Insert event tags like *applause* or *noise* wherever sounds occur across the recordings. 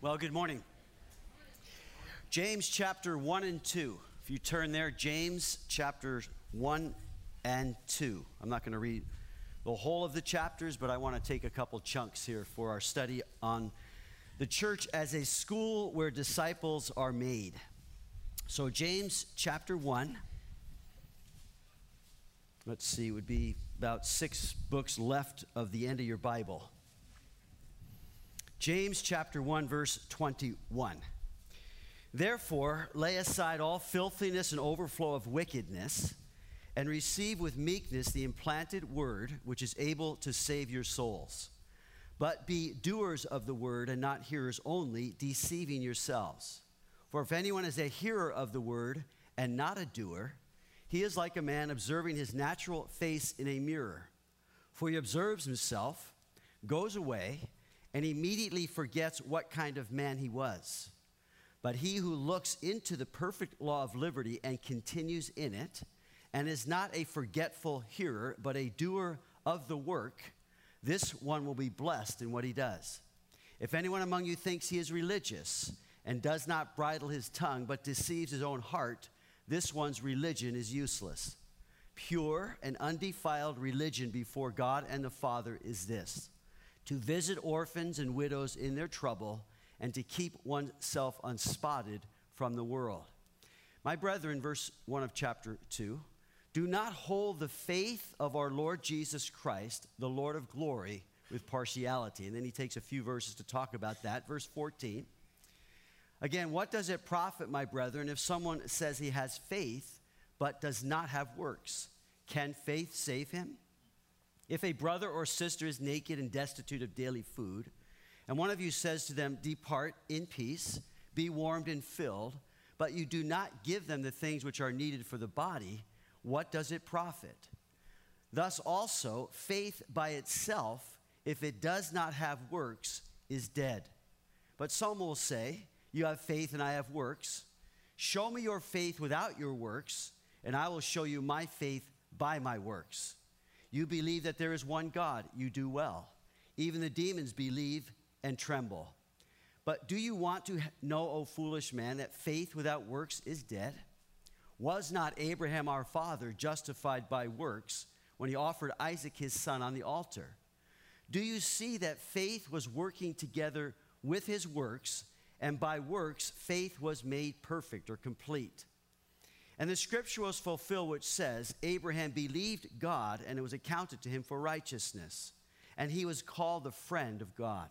Well, good morning. James chapter 1 and 2. If you turn there, James chapter 1 and 2. I'm not going to read the whole of the chapters, but I want to take a couple chunks here for our study on the church as a school where disciples are made. So, James chapter 1. Let's see, would be about six books left of the end of your Bible. James chapter 1 verse 21. Therefore, lay aside all filthiness and overflow of wickedness, and receive with meekness the implanted word, which is able to save your souls. But be doers of the word and not hearers only, deceiving yourselves. For if anyone is a hearer of the word and not a doer, he is like a man observing his natural face in a mirror. For he observes himself, goes away, and immediately forgets what kind of man he was. But he who looks into the perfect law of liberty and continues in it, and is not a forgetful hearer, but a doer of the work, this one will be blessed in what he does. If anyone among you thinks he is religious and does not bridle his tongue, but deceives his own heart, this one's religion is useless. Pure and undefiled religion before God and the Father is this to visit orphans and widows in their trouble, and to keep oneself unspotted from the world. My brethren, verse 1 of chapter 2 do not hold the faith of our Lord Jesus Christ, the Lord of glory, with partiality. And then he takes a few verses to talk about that. Verse 14. Again, what does it profit, my brethren, if someone says he has faith but does not have works? Can faith save him? If a brother or sister is naked and destitute of daily food, and one of you says to them, Depart in peace, be warmed and filled, but you do not give them the things which are needed for the body, what does it profit? Thus also, faith by itself, if it does not have works, is dead. But some will say, You have faith and I have works. Show me your faith without your works, and I will show you my faith by my works. You believe that there is one God. You do well. Even the demons believe and tremble. But do you want to know, O foolish man, that faith without works is dead? Was not Abraham our father justified by works when he offered Isaac his son on the altar? Do you see that faith was working together with his works, and by works faith was made perfect or complete? And the scripture was fulfilled, which says, Abraham believed God, and it was accounted to him for righteousness. And he was called the friend of God.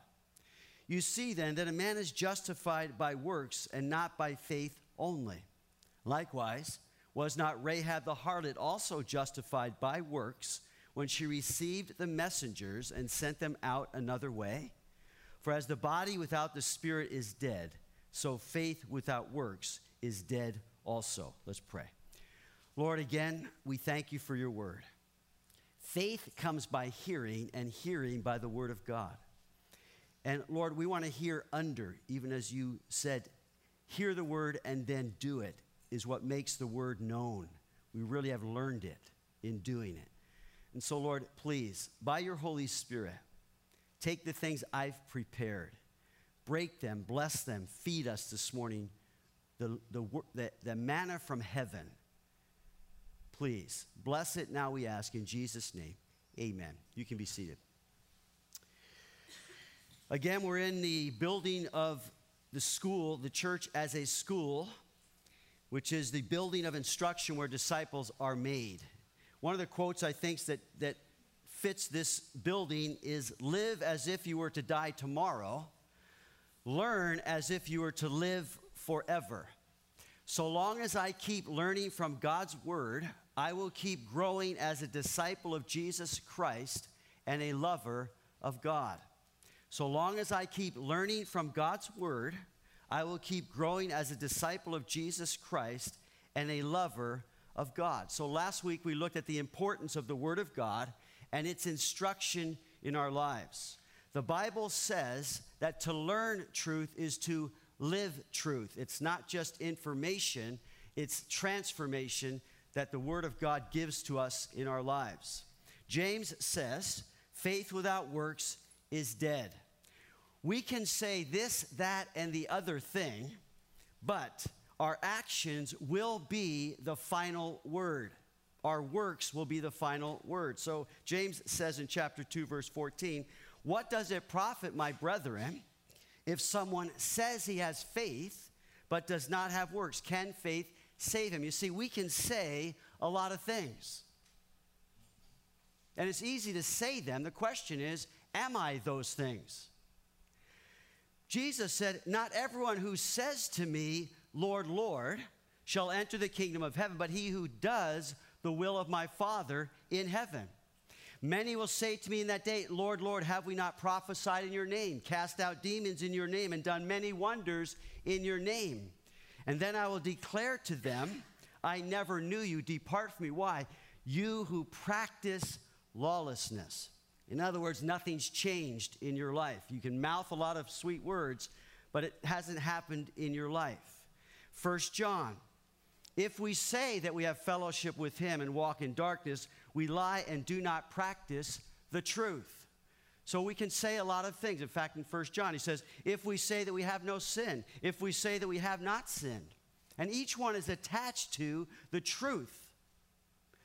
You see then that a man is justified by works and not by faith only. Likewise, was not Rahab the harlot also justified by works when she received the messengers and sent them out another way? For as the body without the spirit is dead, so faith without works is dead also. Let's pray. Lord, again, we thank you for your word. Faith comes by hearing, and hearing by the word of God. And Lord, we want to hear under, even as you said, hear the word and then do it, is what makes the word known. We really have learned it in doing it. And so, Lord, please, by your Holy Spirit, take the things I've prepared, break them, bless them, feed us this morning the, the, the, the manna from heaven. Please, bless it now, we ask, in Jesus' name. Amen. You can be seated. Again, we're in the building of the school, the church as a school, which is the building of instruction where disciples are made. One of the quotes I think that, that fits this building is live as if you were to die tomorrow, learn as if you were to live forever. So long as I keep learning from God's word, I will keep growing as a disciple of Jesus Christ and a lover of God. So long as I keep learning from God's word, I will keep growing as a disciple of Jesus Christ and a lover of God. So last week we looked at the importance of the word of God and its instruction in our lives. The Bible says that to learn truth is to live truth. It's not just information, it's transformation that the Word of God gives to us in our lives. James says, faith without works is dead. We can say this, that, and the other thing, but our actions will be the final word. Our works will be the final word. So James says in chapter 2, verse 14, What does it profit, my brethren, if someone says he has faith but does not have works? Can faith save him? You see, we can say a lot of things. And it's easy to say them. The question is, am I those things? Jesus said, Not everyone who says to me, Lord, Lord, shall enter the kingdom of heaven, but he who does the will of my Father in heaven. Many will say to me in that day, Lord, Lord, have we not prophesied in your name, cast out demons in your name, and done many wonders in your name? And then I will declare to them, I never knew you. Depart from me. Why? You who practice lawlessness. In other words, nothing's changed in your life. You can mouth a lot of sweet words, but it hasn't happened in your life. First John, if we say that we have fellowship with him and walk in darkness, we lie and do not practice the truth. So we can say a lot of things. In fact, in First John, he says, if we say that we have no sin, if we say that we have not sinned. And each one is attached to the truth.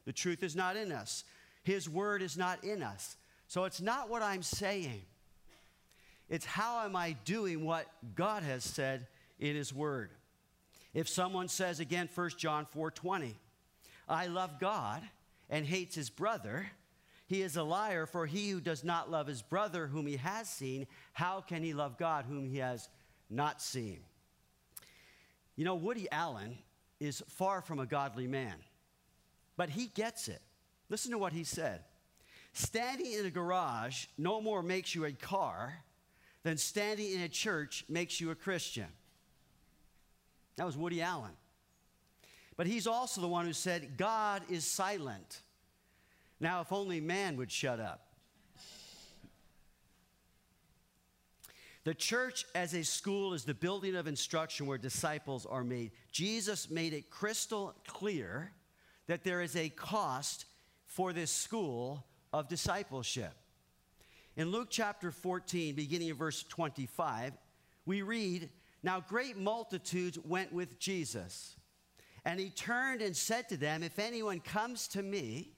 The truth is not in us. His word is not in us. So it's not what I'm saying. It's how am I doing what God has said in his word. If someone says again 1 John 4:20, I love God and hates his brother, he is a liar for he who does not love his brother whom he has seen, how can he love God whom he has not seen? You know, Woody Allen is far from a godly man, but he gets it. Listen to what he said. Standing in a garage no more makes you a car than standing in a church makes you a Christian. That was Woody Allen. But he's also the one who said, God is silent. Now, if only man would shut up. The church as a school is the building of instruction where disciples are made. Jesus made it crystal clear that there is a cost for this school of discipleship. In Luke chapter 14, beginning of verse 25, we read, Now great multitudes went with Jesus. And he turned and said to them, If anyone comes to me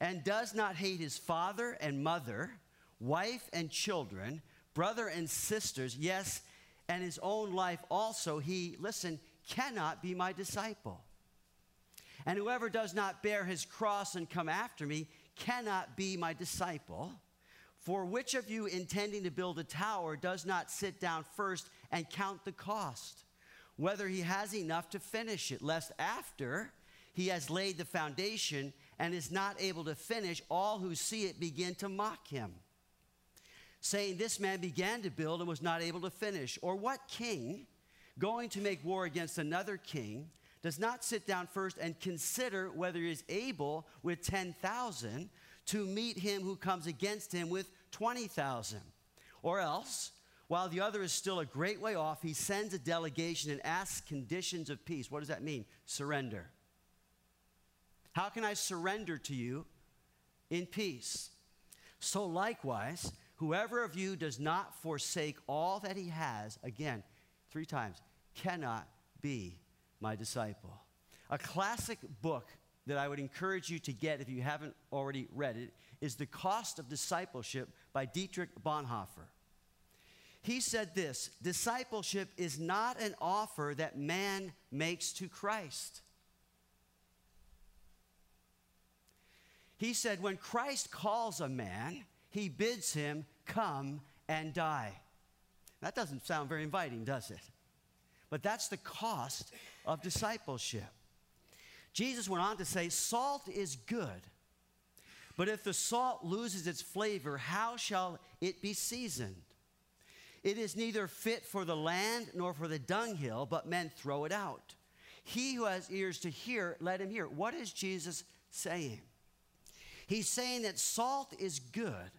and does not hate his father and mother, wife and children, brother and sisters, yes, and his own life also, he, listen, cannot be my disciple. And whoever does not bear his cross and come after me cannot be my disciple. For which of you intending to build a tower does not sit down first and count the cost, whether he has enough to finish it, lest after he has laid the foundation and is not able to finish, all who see it begin to mock him, saying, This man began to build and was not able to finish. Or what king, going to make war against another king, does not sit down first and consider whether he is able with 10,000 to meet him who comes against him with 20,000. Or else, while the other is still a great way off, he sends a delegation and asks conditions of peace. What does that mean? Surrender. How can I surrender to you in peace? So, likewise, whoever of you does not forsake all that he has, again, three times, cannot be my disciple. A classic book that I would encourage you to get if you haven't already read it is The Cost of Discipleship by Dietrich Bonhoeffer. He said this discipleship is not an offer that man makes to Christ. He said, when Christ calls a man, he bids him come and die. That doesn't sound very inviting, does it? But that's the cost of discipleship. Jesus went on to say, Salt is good, but if the salt loses its flavor, how shall it be seasoned? It is neither fit for the land nor for the dunghill, but men throw it out. He who has ears to hear, let him hear. What is Jesus saying? He's saying that salt is good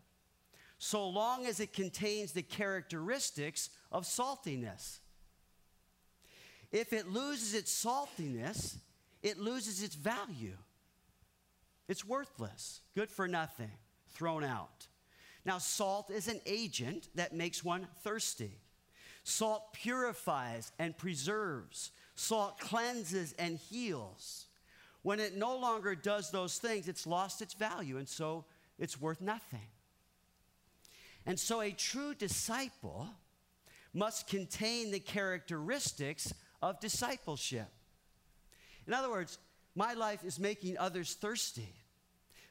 so long as it contains the characteristics of saltiness. If it loses its saltiness, it loses its value. It's worthless, good for nothing, thrown out. Now, salt is an agent that makes one thirsty. Salt purifies and preserves, salt cleanses and heals. When it no longer does those things, it's lost its value, and so it's worth nothing. And so, a true disciple must contain the characteristics of discipleship. In other words, my life is making others thirsty.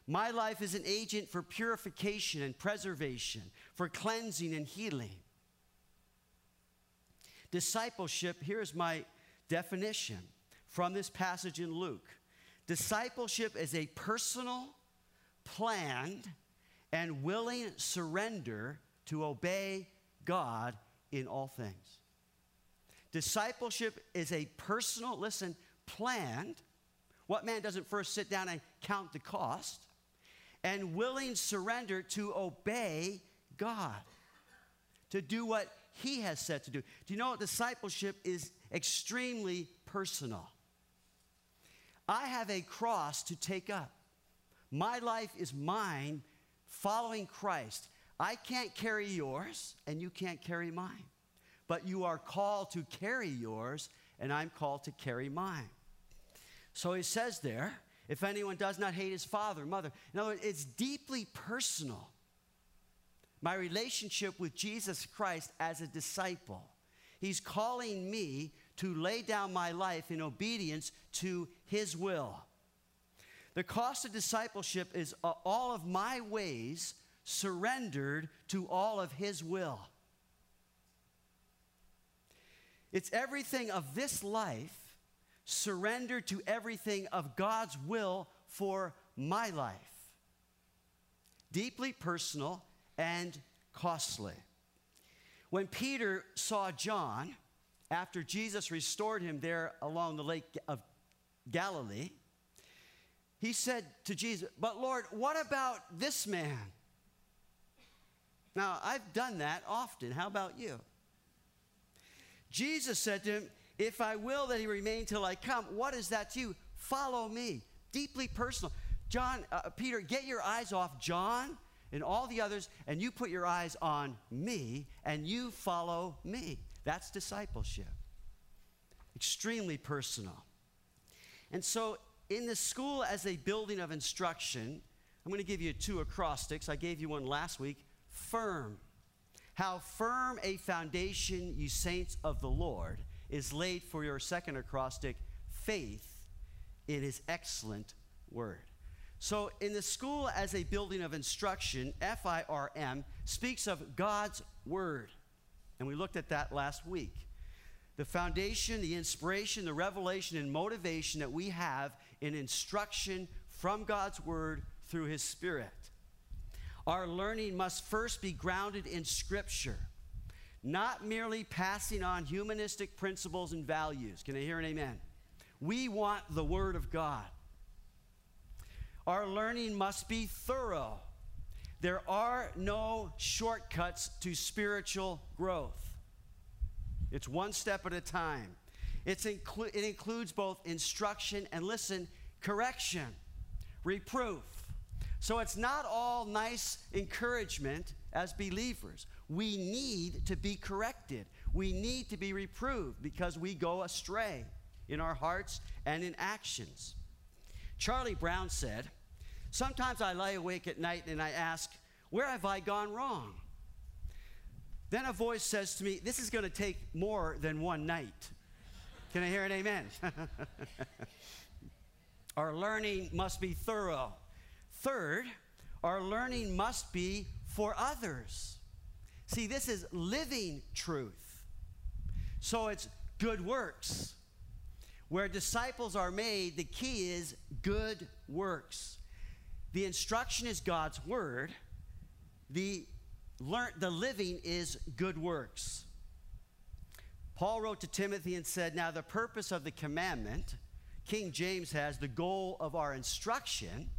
My life is an agent for purification and preservation, for cleansing and healing. Discipleship, here's my definition from this passage in Luke discipleship is a personal, planned, and willing surrender to obey God in all things. Discipleship is a personal, listen, planned. What man doesn't first sit down and count the cost? And willing surrender to obey God, to do what He has said to do. Do you know what discipleship is extremely personal? I have a cross to take up. My life is mine following Christ. I can't carry yours, and you can't carry mine. But you are called to carry yours, and I'm called to carry mine. So he says there, if anyone does not hate his father mother, in other words, it's deeply personal. My relationship with Jesus Christ as a disciple. He's calling me to lay down my life in obedience to his will. The cost of discipleship is uh, all of my ways surrendered to all of his will. It's everything of this life surrendered to everything of God's will for my life. Deeply personal and costly. When Peter saw John, after Jesus restored him there along the lake of Galilee, he said to Jesus, But Lord, what about this man? Now, I've done that often. How about you? Jesus said to him, If I will that he remain till I come, what is that to you? Follow me. Deeply personal. John, uh, Peter, get your eyes off John and all the others, and you put your eyes on me, and you follow me. That's discipleship. Extremely personal. And so, in the school as a building of instruction, I'm going to give you two acrostics. I gave you one last week firm. How firm a foundation, you saints of the Lord, is laid for your second acrostic faith It is excellent word. So, in the school as a building of instruction, F I R M speaks of God's word. And we looked at that last week. The foundation, the inspiration, the revelation, and motivation that we have in instruction from God's word through his spirit. Our learning must first be grounded in Scripture, not merely passing on humanistic principles and values. Can I hear an amen? We want the Word of God. Our learning must be thorough. There are no shortcuts to spiritual growth. It's one step at a time. Inclu- it includes both instruction and, listen, correction, reproof. So it's not all nice encouragement as believers. We need to be corrected. We need to be reproved because we go astray in our hearts and in actions. Charlie Brown said, Sometimes I lie awake at night and I ask, Where have I gone wrong? Then a voice says to me, This is going to take more than one night. Can I hear an amen? *laughs* Our learning must be thorough. Third, our learning must be for others. See, this is living truth. So it's good works. Where disciples are made, the key is good works. The instruction is God's word. The, learn, the living is good works. Paul wrote to Timothy and said, Now the purpose of the commandment, King James has the goal of our instruction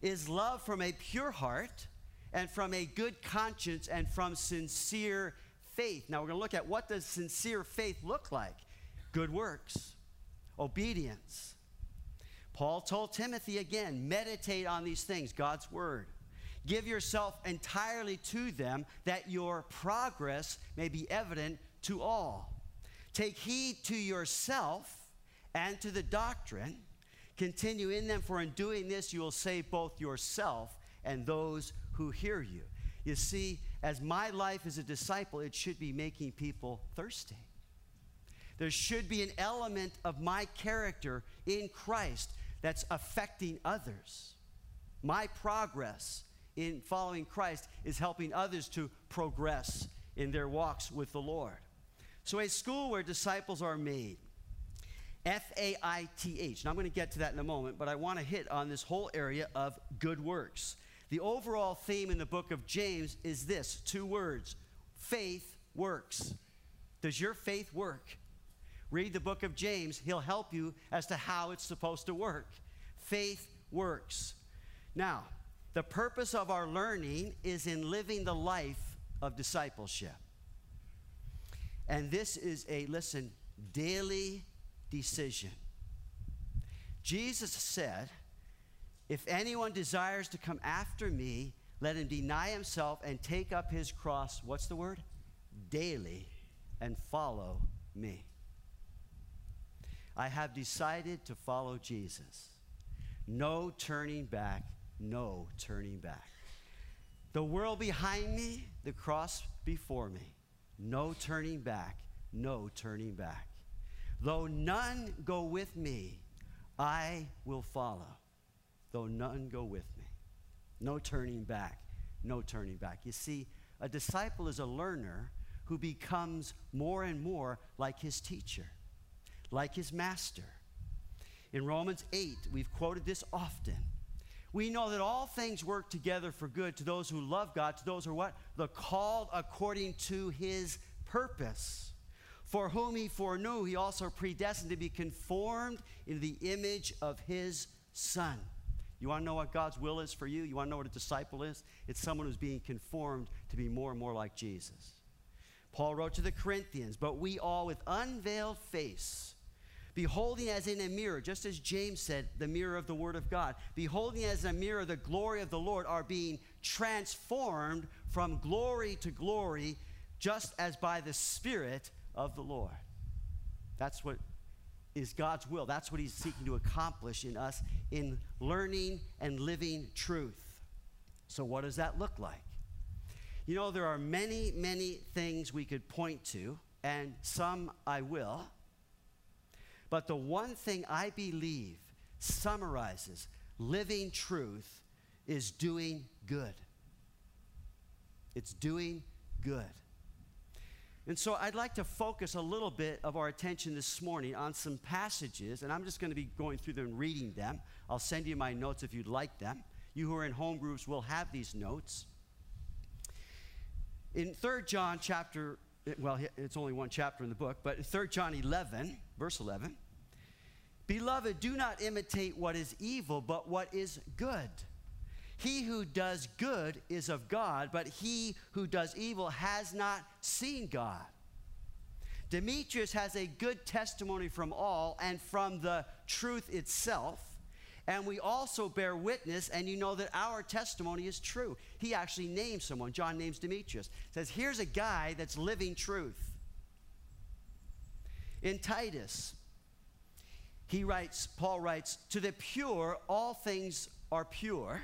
is love from a pure heart and from a good conscience and from sincere faith. Now we're going to look at what does sincere faith look like? Good works, obedience. Paul told Timothy again, meditate on these things, God's word. Give yourself entirely to them, that your progress may be evident to all. Take heed to yourself and to the doctrine. Continue in them, for in doing this you will save both yourself and those who hear you. You see, as my life as a disciple, it should be making people thirsty. There should be an element of my character in Christ that's affecting others. My progress in following Christ is helping others to progress in their walks with the Lord. So, a school where disciples are made. F A I T H. Now, I'm going to get to that in a moment, but I want to hit on this whole area of good works. The overall theme in the book of James is this two words faith works. Does your faith work? Read the book of James, he'll help you as to how it's supposed to work. Faith works. Now, the purpose of our learning is in living the life of discipleship. And this is a, listen, daily decision. Jesus said, If anyone desires to come after me, let him deny himself and take up his cross, what's the word? Daily, and follow me. I have decided to follow Jesus. No turning back, no turning back. The world behind me, the cross before me. No turning back, no turning back. Though none go with me, I will follow. Though none go with me. No turning back, no turning back. You see, a disciple is a learner who becomes more and more like his teacher, like his master. In Romans 8, we've quoted this often. We know that all things work together for good to those who love God, to those who are what? The called according to his purpose. For whom he foreknew, he also predestined to be conformed in the image of his Son. You want to know what God's will is for you? You want to know what a disciple is? It's someone who's being conformed to be more and more like Jesus. Paul wrote to the Corinthians, but we all with unveiled face, beholding as in a mirror, just as James said, the mirror of the Word of God, beholding as a mirror the glory of the Lord, are being transformed from glory to glory, just as by the Spirit of the Lord. That's what is God's will. That's what He's seeking to accomplish in us in learning and living truth. So, what does that look like? You know, there are many, many things we could point to, and some I will. But the one thing I believe summarizes living truth is doing good. It's doing good. And so I'd like to focus a little bit of our attention this morning on some passages, and I'm just going to be going through them and reading them. I'll send you my notes if you'd like them. You who are in home groups will have these notes. In 3 John chapter, well, it's only one chapter in the book, but 3 John 11, verse 11, Beloved, do not imitate what is evil, but what is good. He who does good is of God, but he who does evil has not seen God. Demetrius has a good testimony from all and from the truth itself. And we also bear witness, and you know that our testimony is true. He actually names someone. John names Demetrius. Says, here's a guy that's living truth. In Titus, he writes, Paul writes, to the pure, all things are pure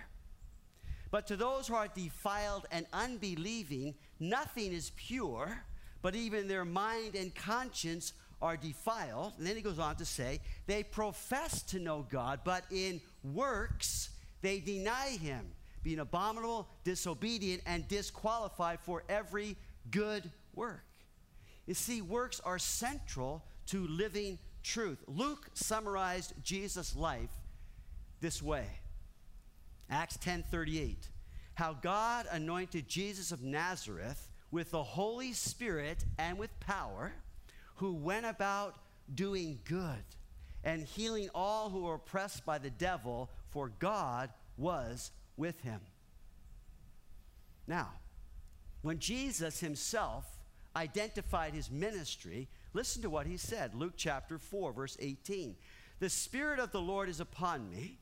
but to those who are defiled and unbelieving, nothing is pure, but even their mind and conscience are defiled. And then he goes on to say, they profess to know God, but in works they deny him, being abominable, disobedient, and disqualified for every good work. You see, works are central to living truth. Luke summarized Jesus' life this way Acts 10:38. How God anointed Jesus of Nazareth with the Holy Spirit and with power, who went about doing good and healing all who were oppressed by the devil, for God was with him. Now, when Jesus himself identified his ministry, listen to what he said Luke chapter 4, verse 18. The Spirit of the Lord is upon me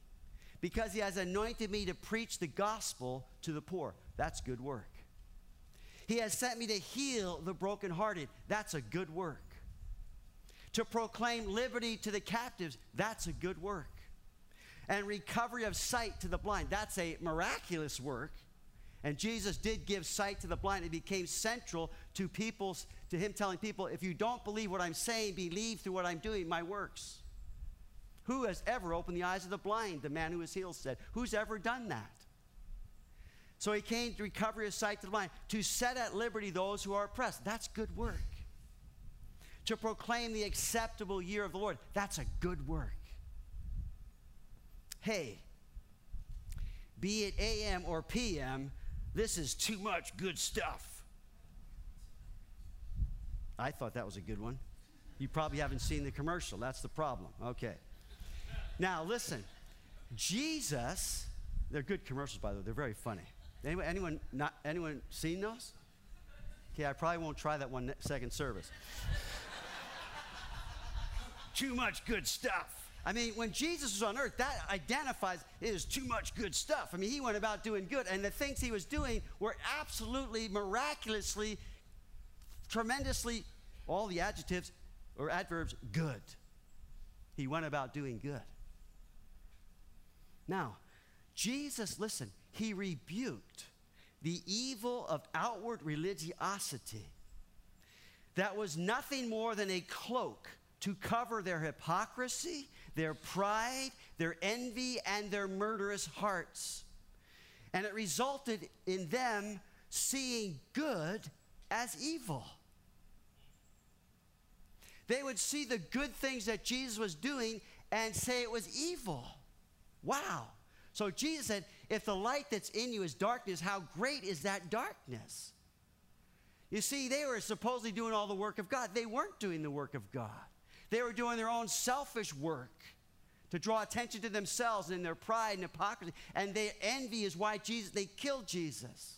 because he has anointed me to preach the gospel to the poor. That's good work. He has sent me to heal the brokenhearted. That's a good work. To proclaim liberty to the captives. That's a good work. And recovery of sight to the blind. That's a miraculous work. And Jesus did give sight to the blind. It became central to people's, to him telling people, if you don't believe what I'm saying, believe through what I'm doing, my works. Who has ever opened the eyes of the blind? The man who was healed said. Who's ever done that? So he came to recover his sight to the blind, to set at liberty those who are oppressed. That's good work. To proclaim the acceptable year of the Lord. That's a good work. Hey, be it AM or PM, this is too much good stuff. I thought that was a good one. You probably haven't seen the commercial. That's the problem. Okay. Now, listen, Jesus, they're good commercials, by the way, they're very funny. Anyone, anyone, not, anyone seen those? Okay, I probably won't try that one second service. too much good stuff. I mean, when Jesus was on earth, that identifies is too much good stuff. I mean, he went about doing good, and the things he was doing were absolutely, miraculously, tremendously, all the adjectives or adverbs, good. He went about doing good. Now, Jesus, listen, he rebuked the evil of outward religiosity that was nothing more than a cloak to cover their hypocrisy, their pride, their envy, and their murderous hearts. And it resulted in them seeing good as evil. They would see the good things that Jesus was doing and say it was evil. Wow. So Jesus said, if the light that's in you is darkness, how great is that darkness? You see, they were supposedly doing all the work of God. They weren't doing the work of God. They were doing their own selfish work to draw attention to themselves and their pride and hypocrisy. And their envy is why Jesus, they killed Jesus.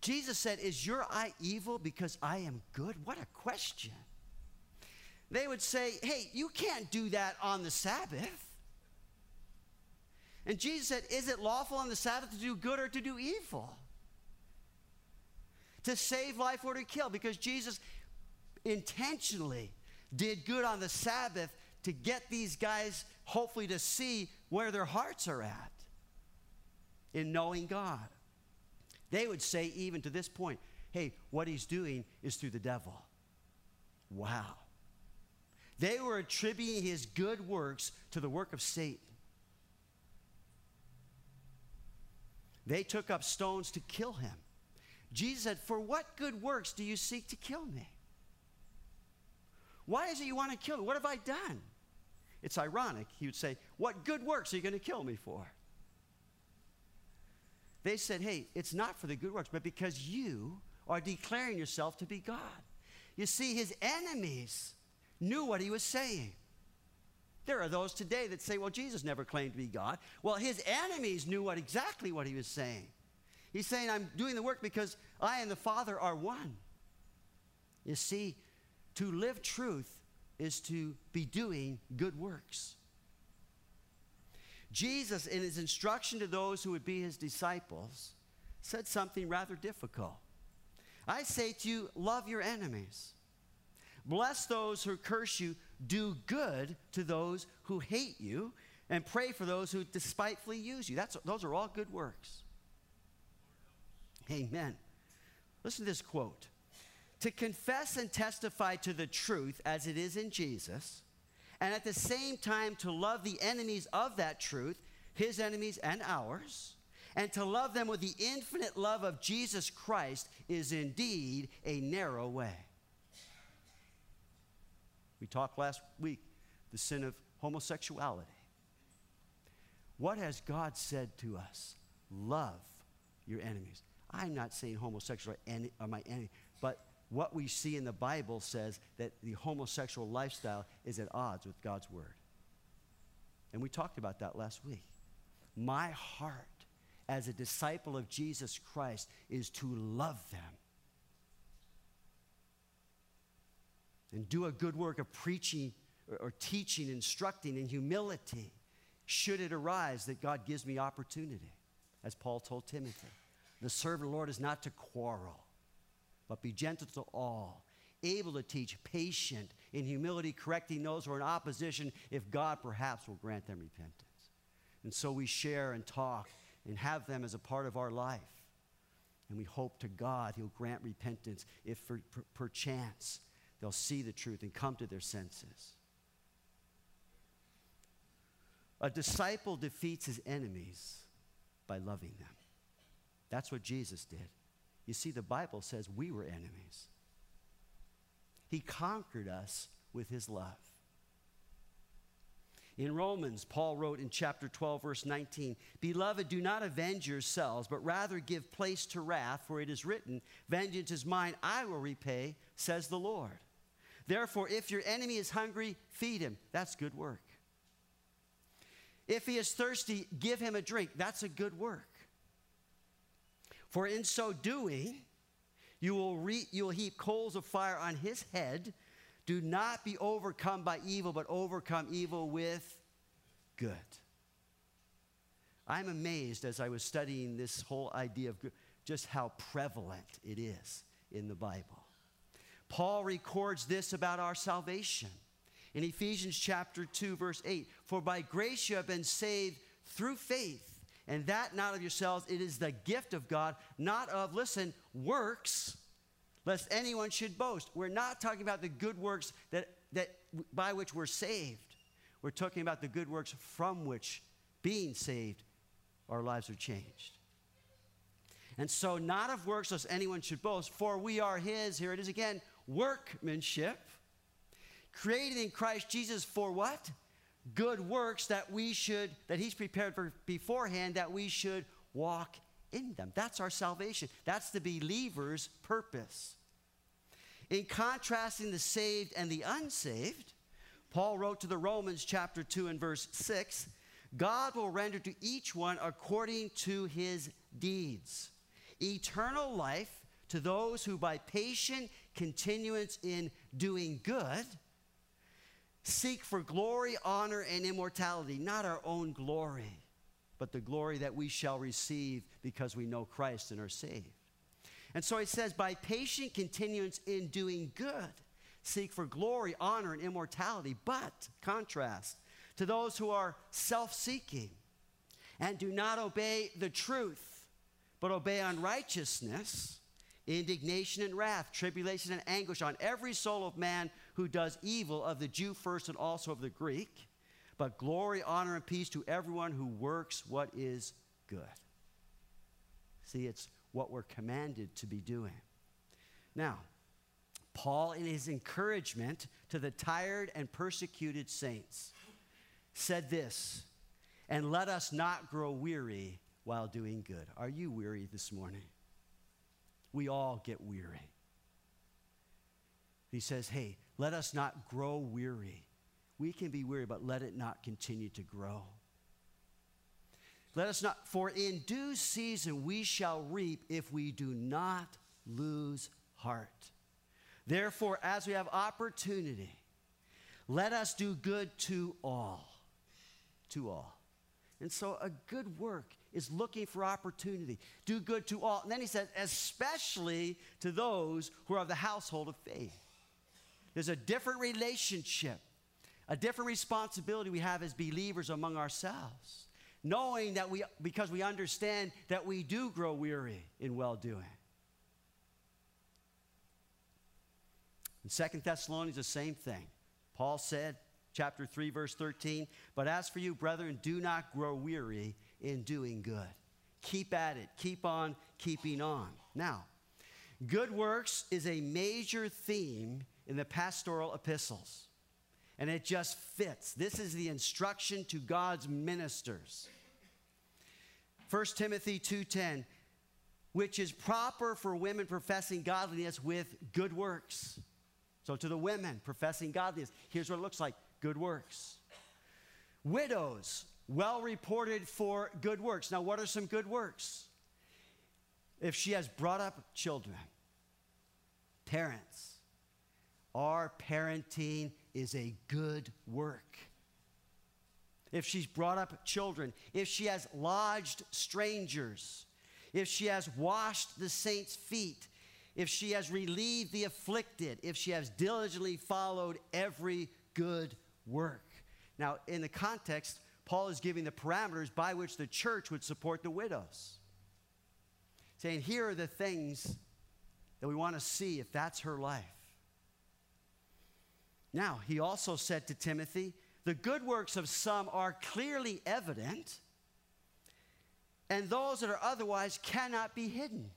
Jesus said, Is your eye evil because I am good? What a question they would say, hey, you can't do that on the Sabbath. And Jesus said, Is it lawful on the Sabbath to do good or to do evil? To save life or to kill? Because Jesus intentionally did good on the Sabbath to get these guys, hopefully, to see where their hearts are at in knowing God. They would say, even to this point, hey, what he's doing is through the devil. Wow. They were attributing his good works to the work of Satan. They took up stones to kill him. Jesus said, For what good works do you seek to kill me? Why is it you want to kill me? What have I done? It's ironic. He would say, What good works are you going to kill me for? They said, Hey, it's not for the good works, but because you are declaring yourself to be God. You see, his enemies knew what he was saying. There are those today that say, well, Jesus never claimed to be God. Well, his enemies knew what exactly what he was saying. He's saying, I'm doing the work because I and the Father are one. You see, to live truth is to be doing good works. Jesus, in his instruction to those who would be his disciples, said something rather difficult. I say to you, love your enemies. Bless those who curse you. Do good to those who hate you. And pray for those who despitefully use you. That's, those are all good works. Amen. Listen to this quote To confess and testify to the truth as it is in Jesus, and at the same time to love the enemies of that truth, his enemies and ours, and to love them with the infinite love of Jesus Christ is indeed a narrow way. We talked last week the sin of homosexuality. What has God said to us? Love your enemies. I'm not saying homosexual are my enemy, but what we see in the Bible says that the homosexual lifestyle is at odds with God's word. And we talked about that last week. My heart as a disciple of Jesus Christ is to love them and do a good work of preaching or, or teaching, instructing in humility, should it arise that God gives me opportunity, as Paul told Timothy. The servant of the Lord is not to quarrel, but be gentle to all, able to teach, patient, in humility, correcting those who are in opposition, if God perhaps will grant them repentance. And so we share and talk and have them as a part of our life. And we hope to God He'll grant repentance if perchance they'll see the truth and come to their senses. A disciple defeats his enemies by loving them. That's what Jesus did. You see, the Bible says we were enemies. He conquered us with his love. In Romans, Paul wrote in chapter 12, verse 19 Beloved, do not avenge yourselves, but rather give place to wrath, for it is written, Vengeance is mine, I will repay, says the Lord. Therefore, if your enemy is hungry, feed him. That's good work. If he is thirsty, give him a drink. That's a good work. For in so doing, you will, re- you will heap coals of fire on his head. Do not be overcome by evil, but overcome evil with good. I'm amazed as I was studying this whole idea of good, just how prevalent it is in the Bible. Paul records this about our salvation in Ephesians chapter 2, verse 8 For by grace you have been saved through faith, and that not of yourselves, it is the gift of God, not of, listen, works, lest anyone should boast. We're not talking about the good works that, that by which we're saved. We're talking about the good works from which, being saved, our lives are changed. And so, not of works, lest anyone should boast, for we are His, here it is again, workmanship, created in Christ Jesus for what? Good works that we should, that He's prepared for beforehand, that we should walk in them. That's our salvation. That's the believer's purpose. In contrasting the saved and the unsaved, Paul wrote to the Romans chapter 2 and verse 6 God will render to each one according to his deeds. Eternal life to those who by patient continuance in doing good seek for glory, honor, and immortality, not our own glory, but the glory that we shall receive because we know Christ and are saved. And so he says, by patient continuance in doing good, seek for glory, honor, and immortality. But, contrast, to those who are self seeking and do not obey the truth, but obey unrighteousness, indignation and wrath, tribulation and anguish on every soul of man who does evil, of the Jew first and also of the Greek. But glory, honor, and peace to everyone who works what is good. See, it's what we're commanded to be doing. Now, Paul, in his encouragement to the tired and persecuted saints, said this, and let us not grow weary while doing good. Are you weary this morning? We all get weary. He says, hey, let us not grow weary. We can be weary, but let it not continue to grow. Let us not, for in due season we shall reap if we do not lose heart. Therefore, as we have opportunity, let us do good to all. To all. And so a good work is looking for opportunity. Do good to all. And then he says, especially to those who are of the household of faith. There's a different relationship, a different responsibility we have as believers among ourselves knowing that we, because we understand that we do grow weary in well doing. In Second Thessalonians, the same thing. Paul said, chapter 3, verse 13, But as for you, brethren, do not grow weary in doing good. Keep at it, keep on keeping on. Now, good works is a major theme in the pastoral epistles. And it just fits. This is the instruction to God's ministers. 1 Timothy 2:10 which is proper for women professing godliness with good works. So to the women professing godliness, here's what it looks like, good works. Widows, well reported for good works. Now what are some good works? If she has brought up children, parents, our parenting is a good work. If she's brought up children, if she has lodged strangers, if she has washed the saints' feet, if she has relieved the afflicted, if she has diligently followed every good work. Now, in the context, Paul is giving the parameters by which the church would support the widows. Saying, here are the things that we want to see if that's her life. Now, he also said to Timothy, the good works of some are clearly evident, and those that are otherwise cannot be hidden.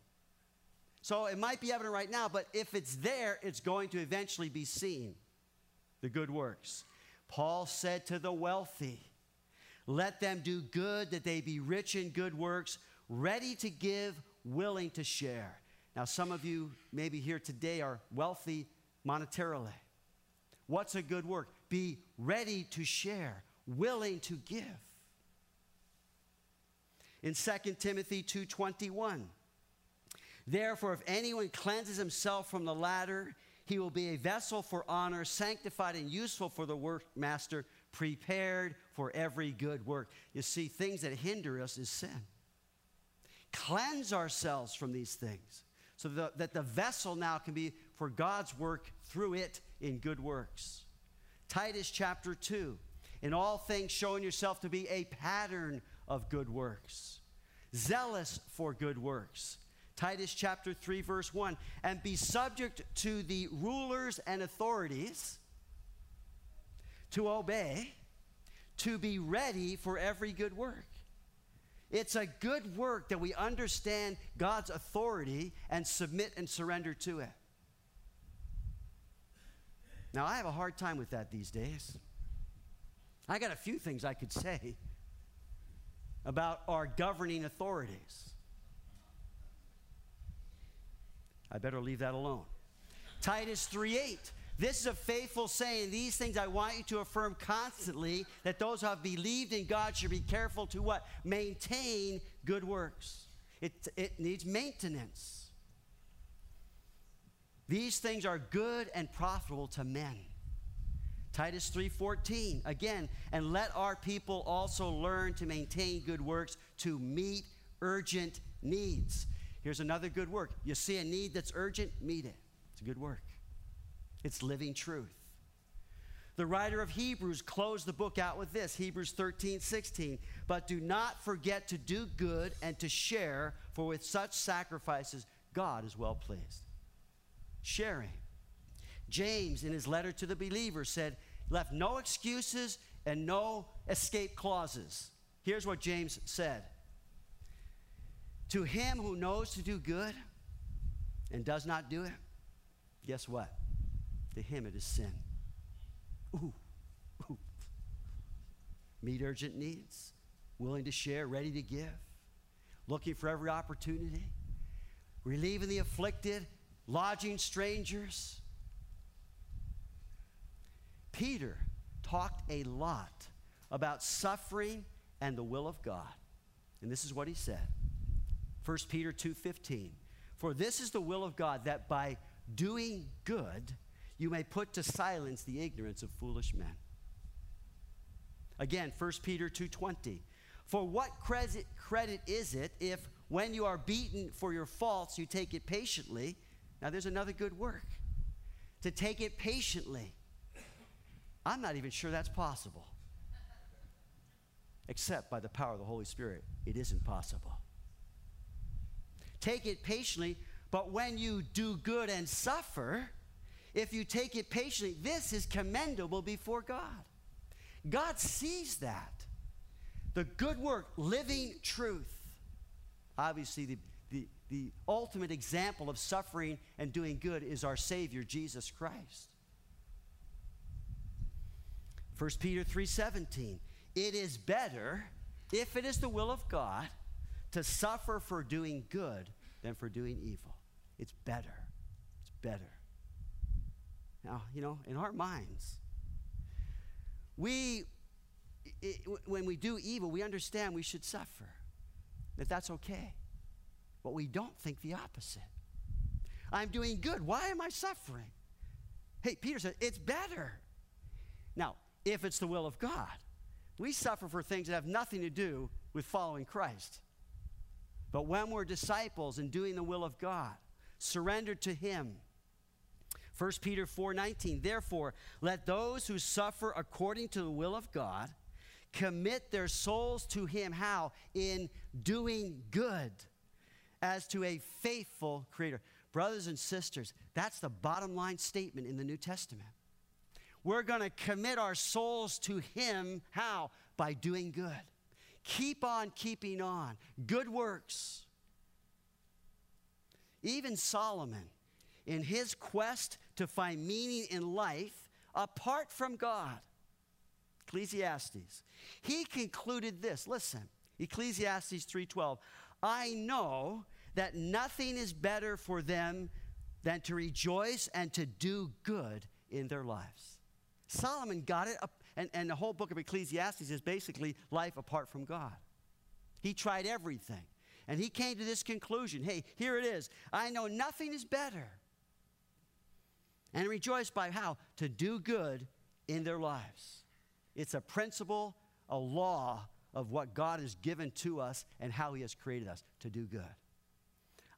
So it might be evident right now, but if it's there, it's going to eventually be seen. The good works. Paul said to the wealthy, Let them do good, that they be rich in good works, ready to give, willing to share. Now, some of you maybe here today are wealthy monetarily. What's a good work? Be ready to share, willing to give. In 2 Timothy 2:21, Therefore, if anyone cleanses himself from the latter, he will be a vessel for honor, sanctified and useful for the workmaster, prepared for every good work. You see, things that hinder us is sin. Cleanse ourselves from these things so that, that the vessel now can be for God's work through it in good works. Titus chapter 2 in all things showing yourself to be a pattern of good works, zealous for good works Titus chapter 3, verse 1. And be subject to the rulers and authorities, to obey, to be ready for every good work. It's a good work that we understand God's authority and submit and surrender to it. Now, I have a hard time with that these days. I got a few things I could say about our governing authorities. I better leave that alone. Titus 3:8. This is a faithful saying. These things I want you to affirm constantly that those who have believed in God should be careful to what? Maintain good works. It, it needs maintenance. These things are good and profitable to men. Titus 3:14 again, and let our people also learn to maintain good works to meet urgent needs. Here's another good work. You see a need that's urgent, meet it. It's a good work. It's living truth. The writer of Hebrews closed the book out with this Hebrews 13, 16. But do not forget to do good and to share, for with such sacrifices, God is well pleased. Sharing. James, in his letter to the believers, said, left no excuses and no escape clauses. Here's what James said to him who knows to do good and does not do it, guess what? To him it is sin. Ooh, ooh. Meet urgent needs, willing to share, ready to give, looking for every opportunity, relieving the afflicted, lodging strangers. Peter talked a lot about suffering and the will of God. And this is what he said 1 Peter 2:15. For this is the will of God that by doing good you may put to silence the ignorance of foolish men. Again, 1 Peter 2:20. For what credit, credit is it if when you are beaten for your faults you take it patiently? Now there's another good work. To take it patiently. I'm not even sure that's possible. Except by the power of the Holy Spirit, it isn't possible. Take it patiently, but when you do good and suffer, if you take it patiently, this is commendable before God. God sees that. The good work, living truth. Obviously, the, the, the ultimate example of suffering and doing good is our Savior, Jesus Christ. 1 Peter 3:17 It is better if it is the will of God to suffer for doing good than for doing evil. It's better. It's better. Now, you know, in our minds, we, it, when we do evil, we understand we should suffer, that that's okay. But we don't think the opposite. I'm doing good. Why am I suffering? Hey, Peter said, it's better. Now, if it's the will of God, we suffer for things that have nothing to do with following Christ. But when we're disciples and doing the will of God, surrendered to Him, 1 Peter 4:19 Therefore let those who suffer according to the will of God commit their souls to him how in doing good as to a faithful creator. Brothers and sisters, that's the bottom line statement in the New Testament. We're going to commit our souls to him how by doing good. Keep on keeping on. Good works. Even Solomon in his quest to find meaning in life apart from God. Ecclesiastes. He concluded this. Listen. Ecclesiastes 3:12. I know that nothing is better for them than to rejoice and to do good in their lives. Solomon got it, up, and, and the whole book of Ecclesiastes is basically life apart from God. He tried everything, and he came to this conclusion hey, here it is. I know nothing is better and rejoice by how? To do good in their lives. It's a principle, a law of what God has given to us and how He has created us to do good.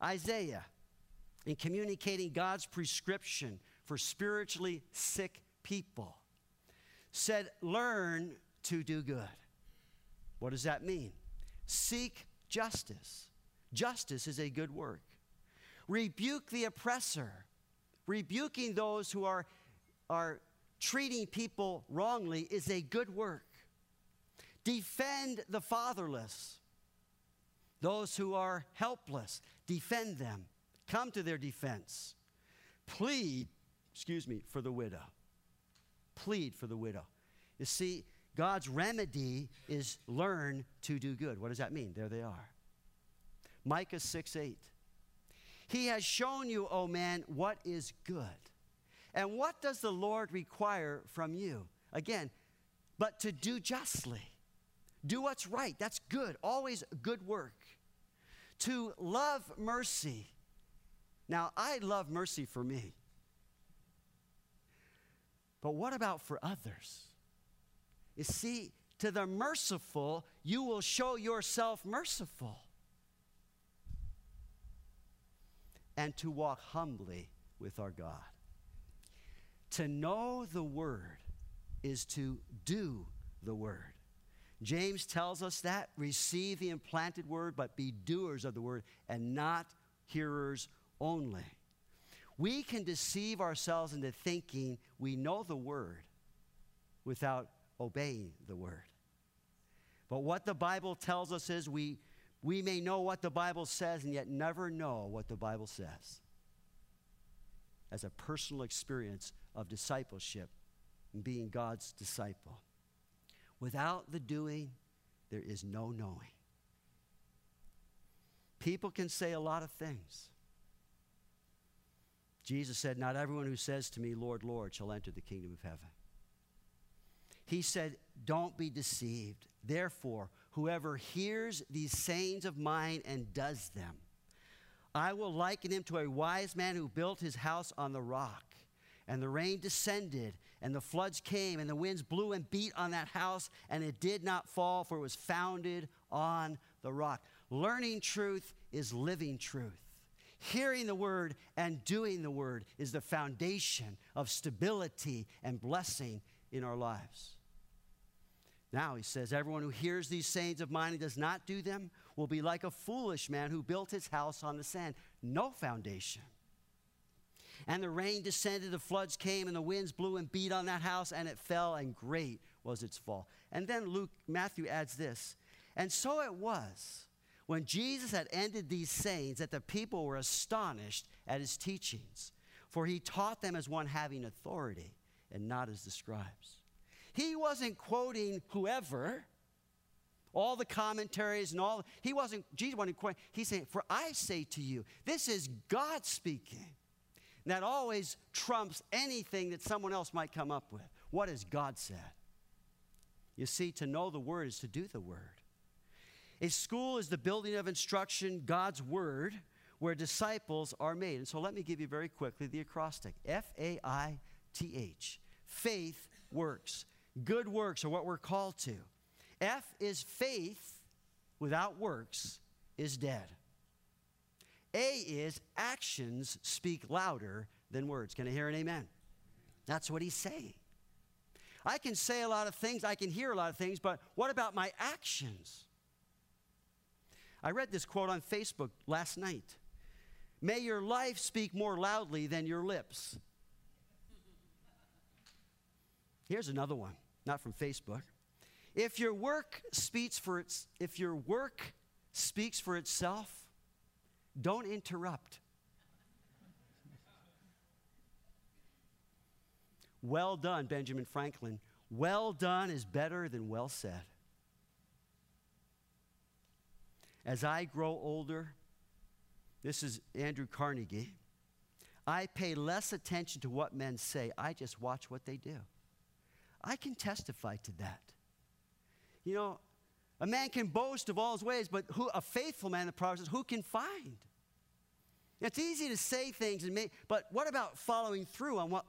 Isaiah, in communicating God's prescription for spiritually sick people, said, Learn to do good. What does that mean? Seek justice. Justice is a good work. Rebuke the oppressor rebuking those who are, are treating people wrongly is a good work. Defend the fatherless, those who are helpless, defend them, come to their defense. Plead, excuse me, for the widow. Plead for the widow. You see, God's remedy is learn to do good. What does that mean? There they are. Micah 6 8. He has shown you, O oh man, what is good. And what does the Lord require from you? Again, but to do justly. Do what's right. That's good. Always good work. To love mercy. Now, I love mercy for me. But what about for others? You see, to the merciful, you will show yourself merciful. And to walk humbly with our God. To know the Word is to do the Word. James tells us that receive the implanted Word, but be doers of the Word and not hearers only. We can deceive ourselves into thinking we know the Word without obeying the Word. But what the Bible tells us is we we may know what the Bible says and yet never know what the Bible says. As a personal experience of discipleship and being God's disciple. Without the doing, there is no knowing. People can say a lot of things. Jesus said, Not everyone who says to me, Lord, Lord, shall enter the kingdom of heaven. He said, Don't be deceived. Therefore, whoever hears these sayings of mine and does them, I will liken him to a wise man who built his house on the rock. And the rain descended, and the floods came, and the winds blew and beat on that house, and it did not fall, for it was founded on the rock. Learning truth is living truth. Hearing the word and doing the word is the foundation of stability and blessing in our lives. Now he says, Everyone who hears these sayings of mine and does not do them will be like a foolish man who built his house on the sand, no foundation. And the rain descended, the floods came, and the winds blew and beat on that house, and it fell, and great was its fall. And then Luke, Matthew adds this. And so it was when Jesus had ended these sayings that the people were astonished at his teachings, for he taught them as one having authority and not as the scribes. He wasn't quoting whoever, all the commentaries and all. He wasn't, Jesus wasn't quoting. He's saying, For I say to you, this is God speaking. And that always trumps anything that someone else might come up with. What has God said? You see, to know the word is to do the word. A school is the building of instruction, God's word, where disciples are made. And so let me give you very quickly the acrostic F A I T H faith works. Good works are what we're called to. F is faith without works is dead. A is actions speak louder than words. Can I hear an amen? That's what he's saying. I can say a lot of things, I can hear a lot of things, but what about my actions? I read this quote on Facebook last night. May your life speak more loudly than your lips. Here's another one, not from Facebook. If your work speaks for its if your work speaks for itself, don't interrupt. well done, Benjamin Franklin. Well done is better than well said. As I grow older, this is Andrew Carnegie. I pay less attention to what men say, I just watch what they do. I can testify to that. You know, a man can boast of all his ways, but who, a faithful man, the Proverbs says, who can find? It's easy to say things, and make, but what about following through on what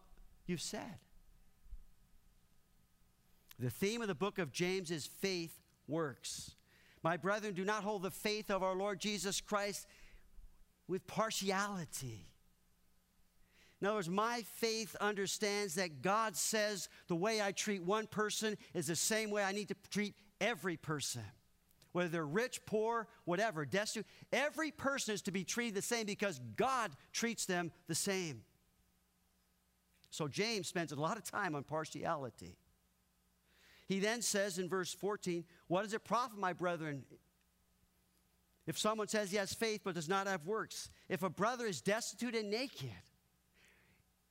you've said? The theme of the book of James is faith works. My brethren, do not hold the faith of our Lord Jesus Christ with partiality. In other words, my faith understands that God says the way I treat one person is the same way I need to treat every person. Whether they're rich, poor, whatever, destitute, every person is to be treated the same because God treats them the same. So James spends a lot of time on partiality. He then says in verse 14, What does it profit, my brethren, if someone says he has faith but does not have works? If a brother is destitute and naked,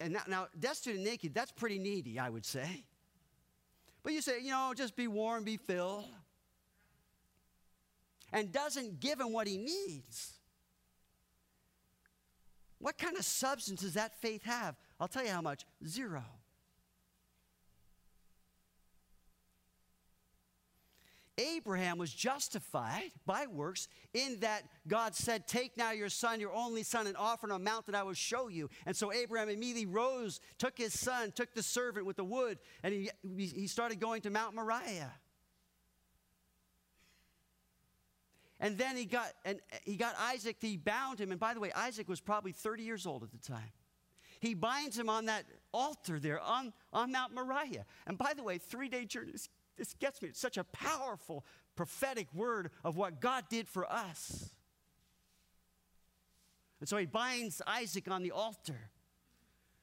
and now, now destitute and naked, that's pretty needy, I would say. But you say, you know, just be warm, be filled. And doesn't give him what he needs. What kind of substance does that faith have? I'll tell you how much zero. Abraham was justified by works in that God said, Take now your son, your only son, and offer on a mountain that I will show you. And so Abraham immediately rose, took his son, took the servant with the wood, and he, he started going to Mount Moriah. And then he got, and he got Isaac, he bound him. And by the way, Isaac was probably 30 years old at the time. He binds him on that altar there on, on Mount Moriah. And by the way, three day journey this gets me. It's such a powerful prophetic word of what God did for us. And so he binds Isaac on the altar.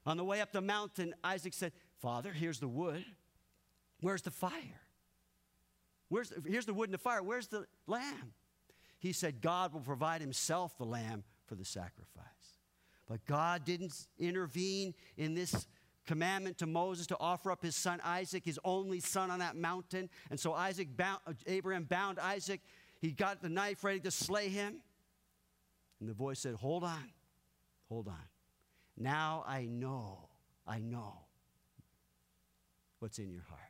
On the way up the mountain, Isaac said, Father, here's the wood. Where's the fire? Where's the, here's the wood and the fire. Where's the lamb? He said, God will provide himself the lamb for the sacrifice. But God didn't intervene in this commandment to Moses to offer up his son Isaac, his only son on that mountain. And so Isaac bound, Abraham bound Isaac. He got the knife ready to slay him. And the voice said, Hold on, hold on. Now I know, I know what's in your heart.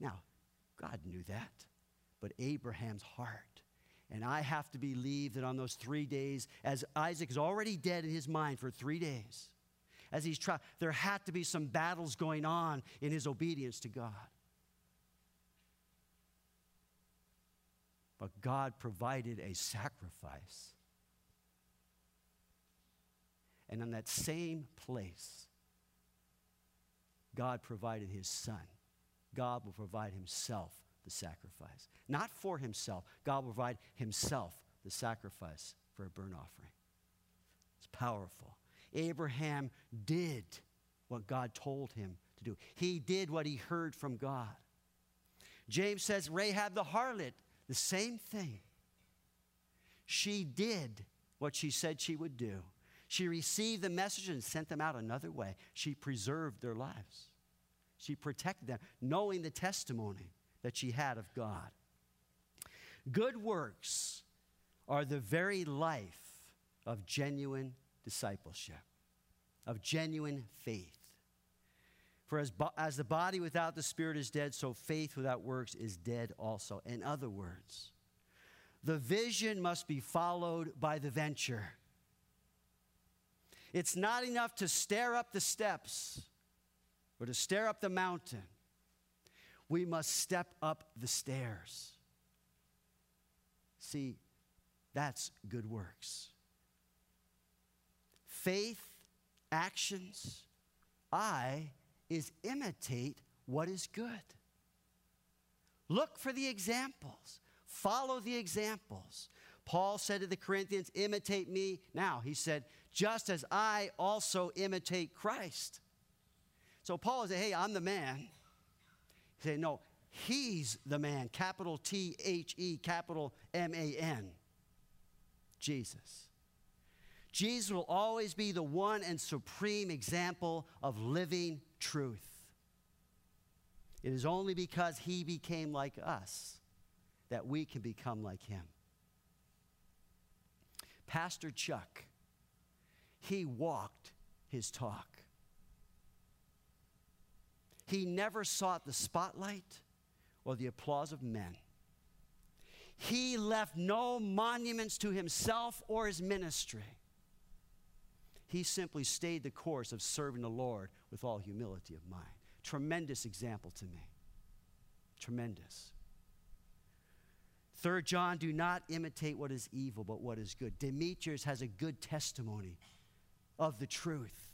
Now, God knew that, but Abraham's heart. And I have to believe that on those three days, as Isaac is already dead in his mind for three days, as he's trying, there had to be some battles going on in his obedience to God. But God provided a sacrifice. And in that same place, God provided his son. God will provide himself the sacrifice. Not for himself, God will provide himself the sacrifice for a burnt offering. It's powerful. Abraham did what God told him to do, he did what he heard from God. James says, Rahab the harlot, the same thing. She did what she said she would do. She received the message and sent them out another way. She preserved their lives. She protected them, knowing the testimony that she had of God. Good works are the very life of genuine discipleship, of genuine faith. For as, bo- as the body without the spirit is dead, so faith without works is dead also. In other words, the vision must be followed by the venture. It's not enough to stare up the steps or to stare up the mountain, we must step up the stairs. See, that's good works. Faith, actions, I is imitate what is good. Look for the examples, follow the examples. Paul said to the Corinthians, Imitate me. Now, he said, just as I also imitate Christ. So Paul said, Hey, I'm the man. He said, No, he's the man. Capital T H E, capital M A N. Jesus. Jesus will always be the one and supreme example of living truth. It is only because he became like us that we can become like him. Pastor Chuck, he walked his talk. He never sought the spotlight or the applause of men. He left no monuments to himself or his ministry. He simply stayed the course of serving the Lord with all humility of mind. Tremendous example to me. Tremendous. Third John, do not imitate what is evil, but what is good. Demetrius has a good testimony of the truth.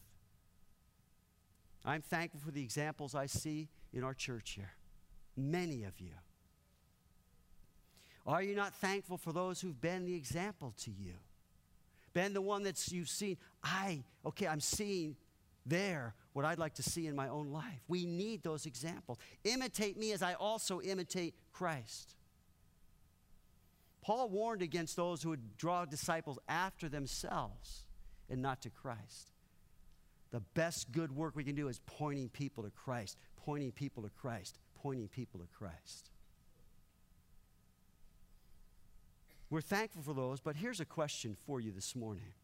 I'm thankful for the examples I see in our church here. Many of you. Are you not thankful for those who've been the example to you? Been the one that you've seen. I, okay, I'm seeing there what I'd like to see in my own life. We need those examples. Imitate me as I also imitate Christ. Paul warned against those who would draw disciples after themselves and not to Christ. The best good work we can do is pointing people to Christ, pointing people to Christ, pointing people to Christ. We're thankful for those, but here's a question for you this morning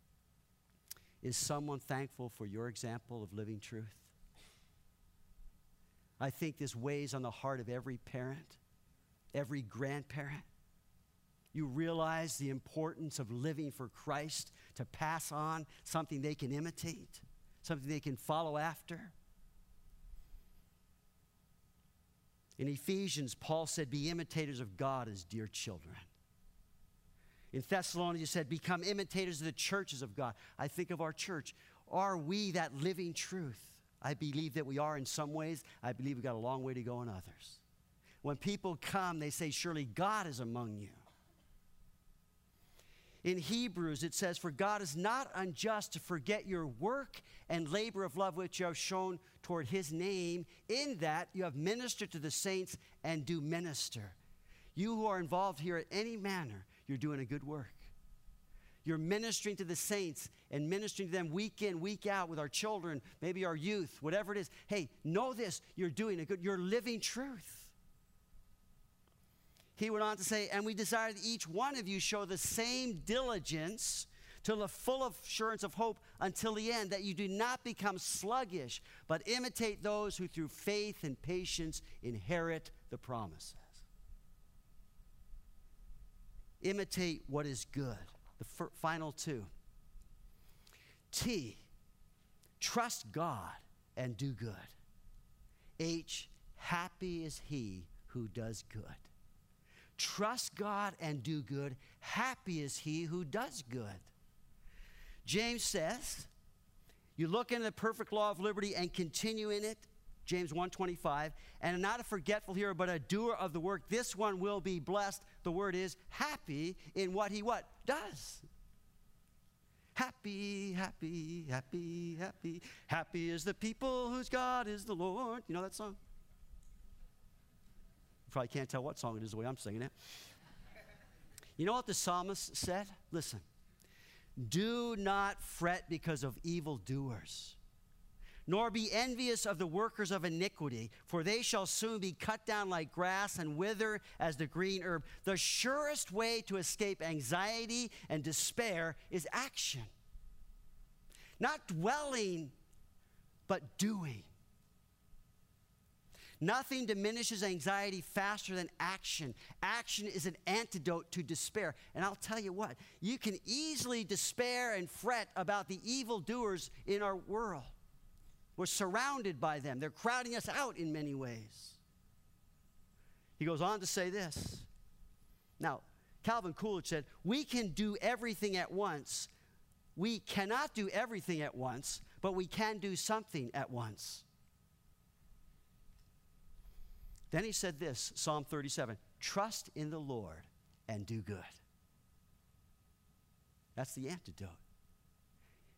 Is someone thankful for your example of living truth? I think this weighs on the heart of every parent, every grandparent. You realize the importance of living for Christ to pass on something they can imitate, something they can follow after. In Ephesians, Paul said, Be imitators of God as dear children. In Thessalonians, he said, Become imitators of the churches of God. I think of our church. Are we that living truth? I believe that we are in some ways. I believe we've got a long way to go in others. When people come, they say, Surely God is among you. In Hebrews, it says, For God is not unjust to forget your work and labor of love which you have shown toward his name, in that you have ministered to the saints and do minister. You who are involved here in any manner, you're doing a good work. You're ministering to the saints and ministering to them week in, week out with our children, maybe our youth, whatever it is. Hey, know this, you're doing a good, you're living truth. He went on to say, And we desire that each one of you show the same diligence to the full assurance of hope until the end, that you do not become sluggish, but imitate those who through faith and patience inherit the promises. Imitate what is good. The final two. T, trust God and do good. H, happy is he who does good. Trust God and do good. Happy is he who does good. James says, you look into the perfect law of liberty and continue in it. James 1:25, and not a forgetful hearer, but a doer of the work. This one will be blessed. The word is happy in what he what does. Happy, happy, happy, happy. Happy is the people whose God is the Lord. You know that song? probably can't tell what song it is the way I'm singing it. You know what the psalmist said? Listen. Do not fret because of evildoers, nor be envious of the workers of iniquity, for they shall soon be cut down like grass and wither as the green herb. The surest way to escape anxiety and despair is action. Not dwelling, but doing. Nothing diminishes anxiety faster than action. Action is an antidote to despair. And I'll tell you what, you can easily despair and fret about the evildoers in our world. We're surrounded by them. They're crowding us out in many ways. He goes on to say this. Now, Calvin Coolidge said, We can do everything at once. We cannot do everything at once, but we can do something at once. Then he said this Psalm 37 Trust in the Lord and do good. That's the antidote.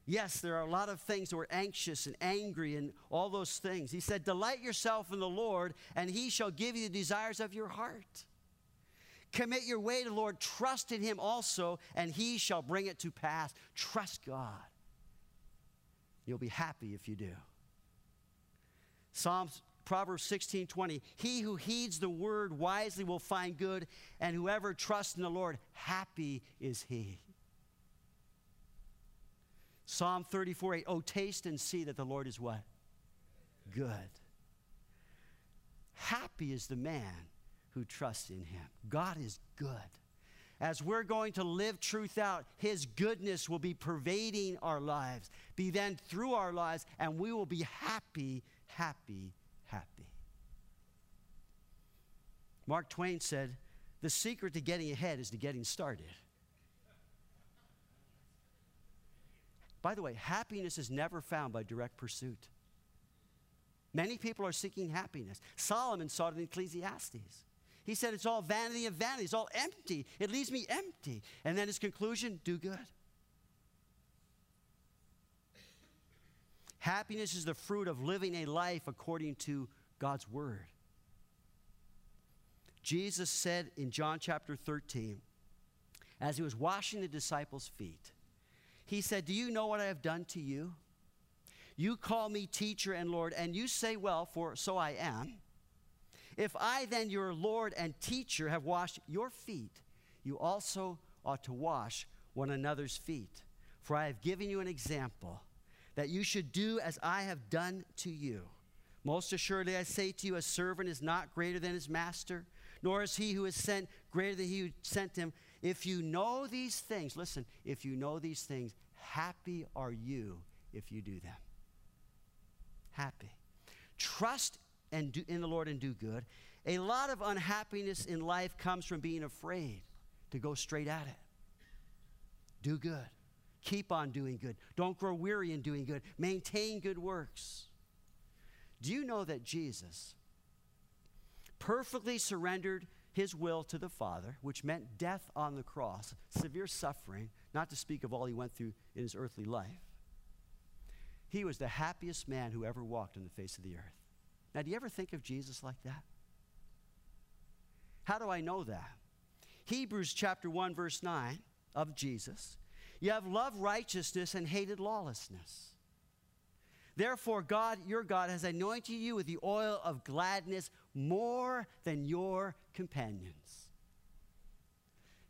Yes, there are a lot of things that we're anxious and angry and all those things. He said, Delight yourself in the Lord, and he shall give you the desires of your heart. Commit your way to the Lord, trust in him also, and he shall bring it to pass. Trust God. You'll be happy if you do. Psalms Proverbs 16 20. He who heeds the word wisely will find good, and whoever trusts in the Lord, happy is he. Psalm 34 8. Oh, taste and see that the Lord is what? Good. Happy is the man who trusts in him. God is good. As we're going to live truth out, his goodness will be pervading our lives, be then through our lives, and we will be happy, happy, happy. Mark Twain said, The secret to getting ahead is to getting started. By the way, happiness is never found by direct pursuit. Many people are seeking happiness. Solomon saw it in Ecclesiastes. He said, It's all vanity of vanity. It's all empty. It leaves me empty. And then his conclusion do good. Happiness is the fruit of living a life according to God's word. Jesus said in John chapter 13, as he was washing the disciples' feet, he said, Do you know what I have done to you? You call me teacher and Lord, and you say, Well, for so I am. If I then, your Lord and teacher, have washed your feet, you also ought to wash one another's feet. For I have given you an example that you should do as I have done to you. Most assuredly, I say to you, a servant is not greater than his master, nor is he who is sent greater than he who sent him. If you know these things, listen, if you know these things, happy are you if you do them. Happy. Trust and do, in the Lord and do good. A lot of unhappiness in life comes from being afraid to go straight at it. Do good. Keep on doing good. Don't grow weary in doing good. Maintain good works. Do you know that Jesus perfectly surrendered his will to the Father, which meant death on the cross, severe suffering, not to speak of all he went through in his earthly life? He was the happiest man who ever walked on the face of the earth. Now, do you ever think of Jesus like that? How do I know that? Hebrews chapter 1, verse 9 of Jesus. You have loved righteousness and hated lawlessness. Therefore, God, your God, has anointed you with the oil of gladness more than your companions.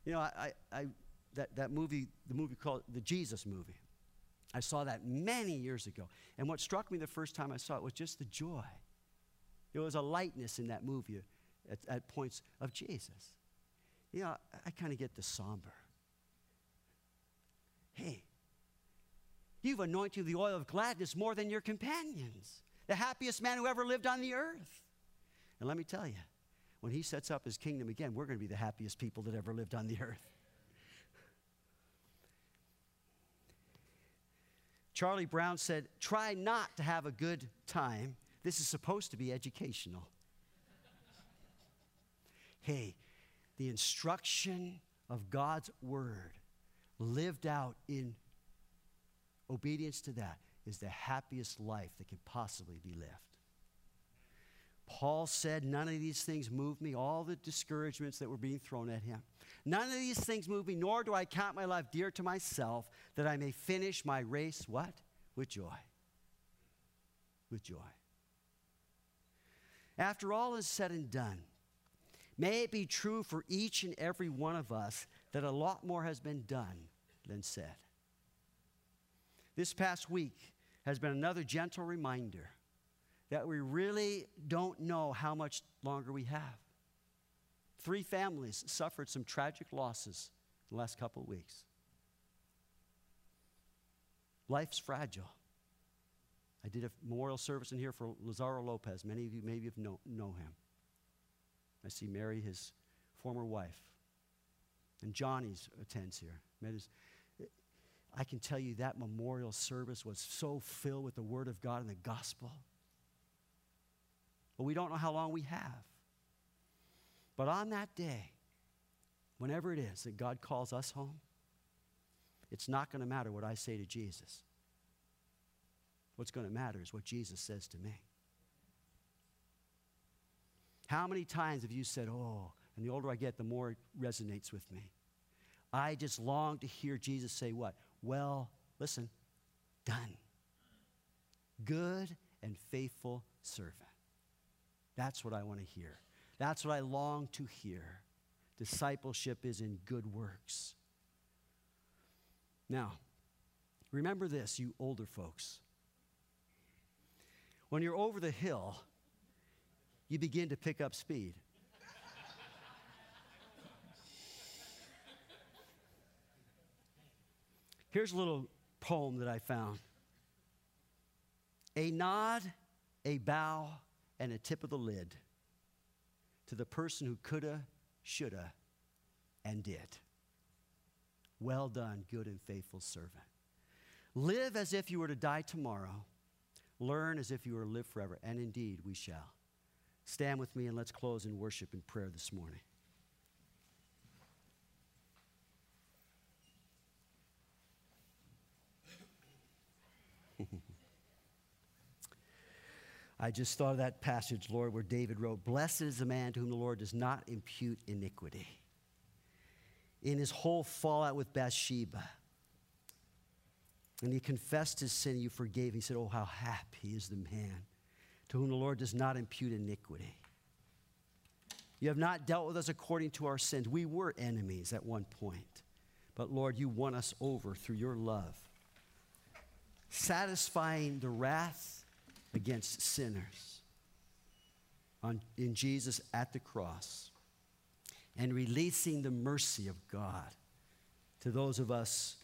You know, I, I, that, that movie, the movie called the Jesus movie, I saw that many years ago. And what struck me the first time I saw it was just the joy. There was a lightness in that movie at, at points of Jesus. You know, I, I kind of get the somber. Hey, you've anointed the oil of gladness more than your companions, the happiest man who ever lived on the earth. And let me tell you, when he sets up his kingdom again, we're going to be the happiest people that ever lived on the earth. Charlie Brown said, Try not to have a good time. This is supposed to be educational. *laughs* hey, the instruction of God's word lived out in obedience to that is the happiest life that can possibly be lived. Paul said, None of these things move me, all the discouragements that were being thrown at him. None of these things move me, nor do I count my life dear to myself, that I may finish my race, what? With joy. With joy. After all is said and done, may it be true for each and every one of us that a lot more has been done than said. This past week has been another gentle reminder that we really don't know how much longer we have. Three families suffered some tragic losses in the last couple of weeks. Life's fragile. I did a memorial service in here for Lazaro Lopez. Many of you maybe have know, know him. I see Mary, his former wife. And Johnny's attends here. His, I can tell you that memorial service was so filled with the Word of God and the gospel. But we don't know how long we have. But on that day, whenever it is that God calls us home, it's not going to matter what I say to Jesus. What's going to matter is what Jesus says to me. How many times have you said, Oh, and the older I get, the more it resonates with me? I just long to hear Jesus say, What? Well, listen, done. Good and faithful servant. That's what I want to hear. That's what I long to hear. Discipleship is in good works. Now, remember this, you older folks. When you're over the hill, you begin to pick up speed. Here's a little poem that I found A nod, a bow, and a tip of the lid to the person who coulda, shoulda, and did. Well done, good and faithful servant. Live as if you were to die tomorrow. Learn as if you were to live forever. And indeed, we shall. Stand with me and let's close in worship and prayer this morning. I just thought of that passage, Lord, where David wrote, Blessed is the man to whom the Lord does not impute iniquity. In his whole fallout with Bathsheba, and he confessed his sin, you forgave. He said, Oh, how happy is the man to whom the Lord does not impute iniquity. You have not dealt with us according to our sins. We were enemies at one point, but Lord, you won us over through your love, satisfying the wrath against sinners on, in Jesus at the cross and releasing the mercy of God to those of us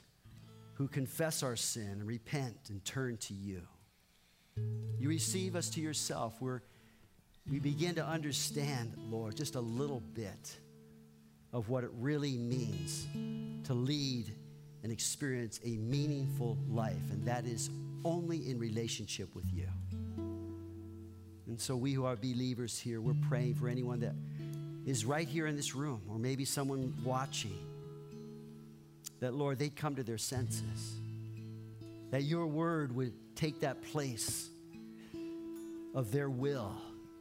who confess our sin and repent and turn to you. You receive us to yourself. We're, we begin to understand, Lord, just a little bit of what it really means to lead and experience a meaningful life, and that is only in relationship with you. And so, we who are believers here, we're praying for anyone that is right here in this room, or maybe someone watching, that, Lord, they'd come to their senses, that your word would take that place of their will,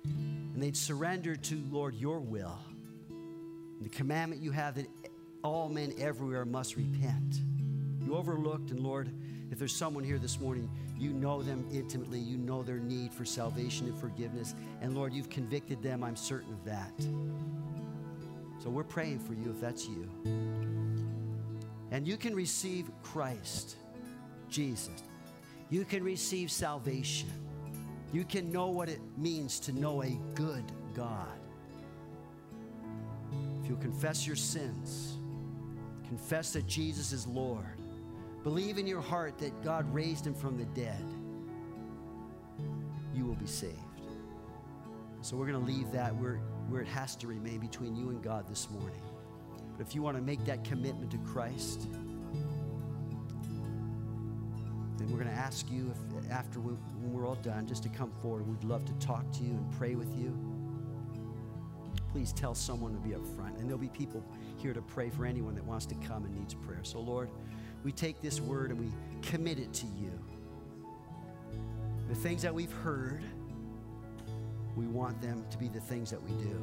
and they'd surrender to, Lord, your will. The commandment you have that all men everywhere must repent. You overlooked, and Lord, if there's someone here this morning, you know them intimately. You know their need for salvation and forgiveness. And Lord, you've convicted them. I'm certain of that. So we're praying for you if that's you. And you can receive Christ, Jesus. You can receive salvation. You can know what it means to know a good God. If you'll confess your sins, confess that Jesus is Lord, Believe in your heart that God raised him from the dead. You will be saved. So we're going to leave that where, where it has to remain between you and God this morning. But if you want to make that commitment to Christ, then we're going to ask you if after we, when we're all done just to come forward. We'd love to talk to you and pray with you. Please tell someone to be up front. And there'll be people here to pray for anyone that wants to come and needs prayer. So, Lord, we take this word and we commit it to you. The things that we've heard, we want them to be the things that we do.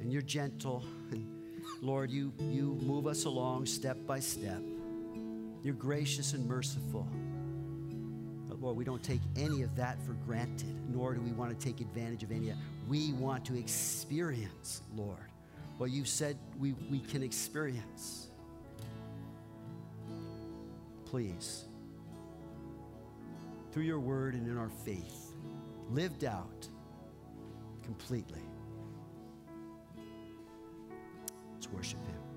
And you're gentle, and Lord, you, you move us along step by step. You're gracious and merciful. But Lord, we don't take any of that for granted, nor do we want to take advantage of any of that. We want to experience, Lord, what you've said we, we can experience please, through your word and in our faith, lived out completely. Let's worship Him.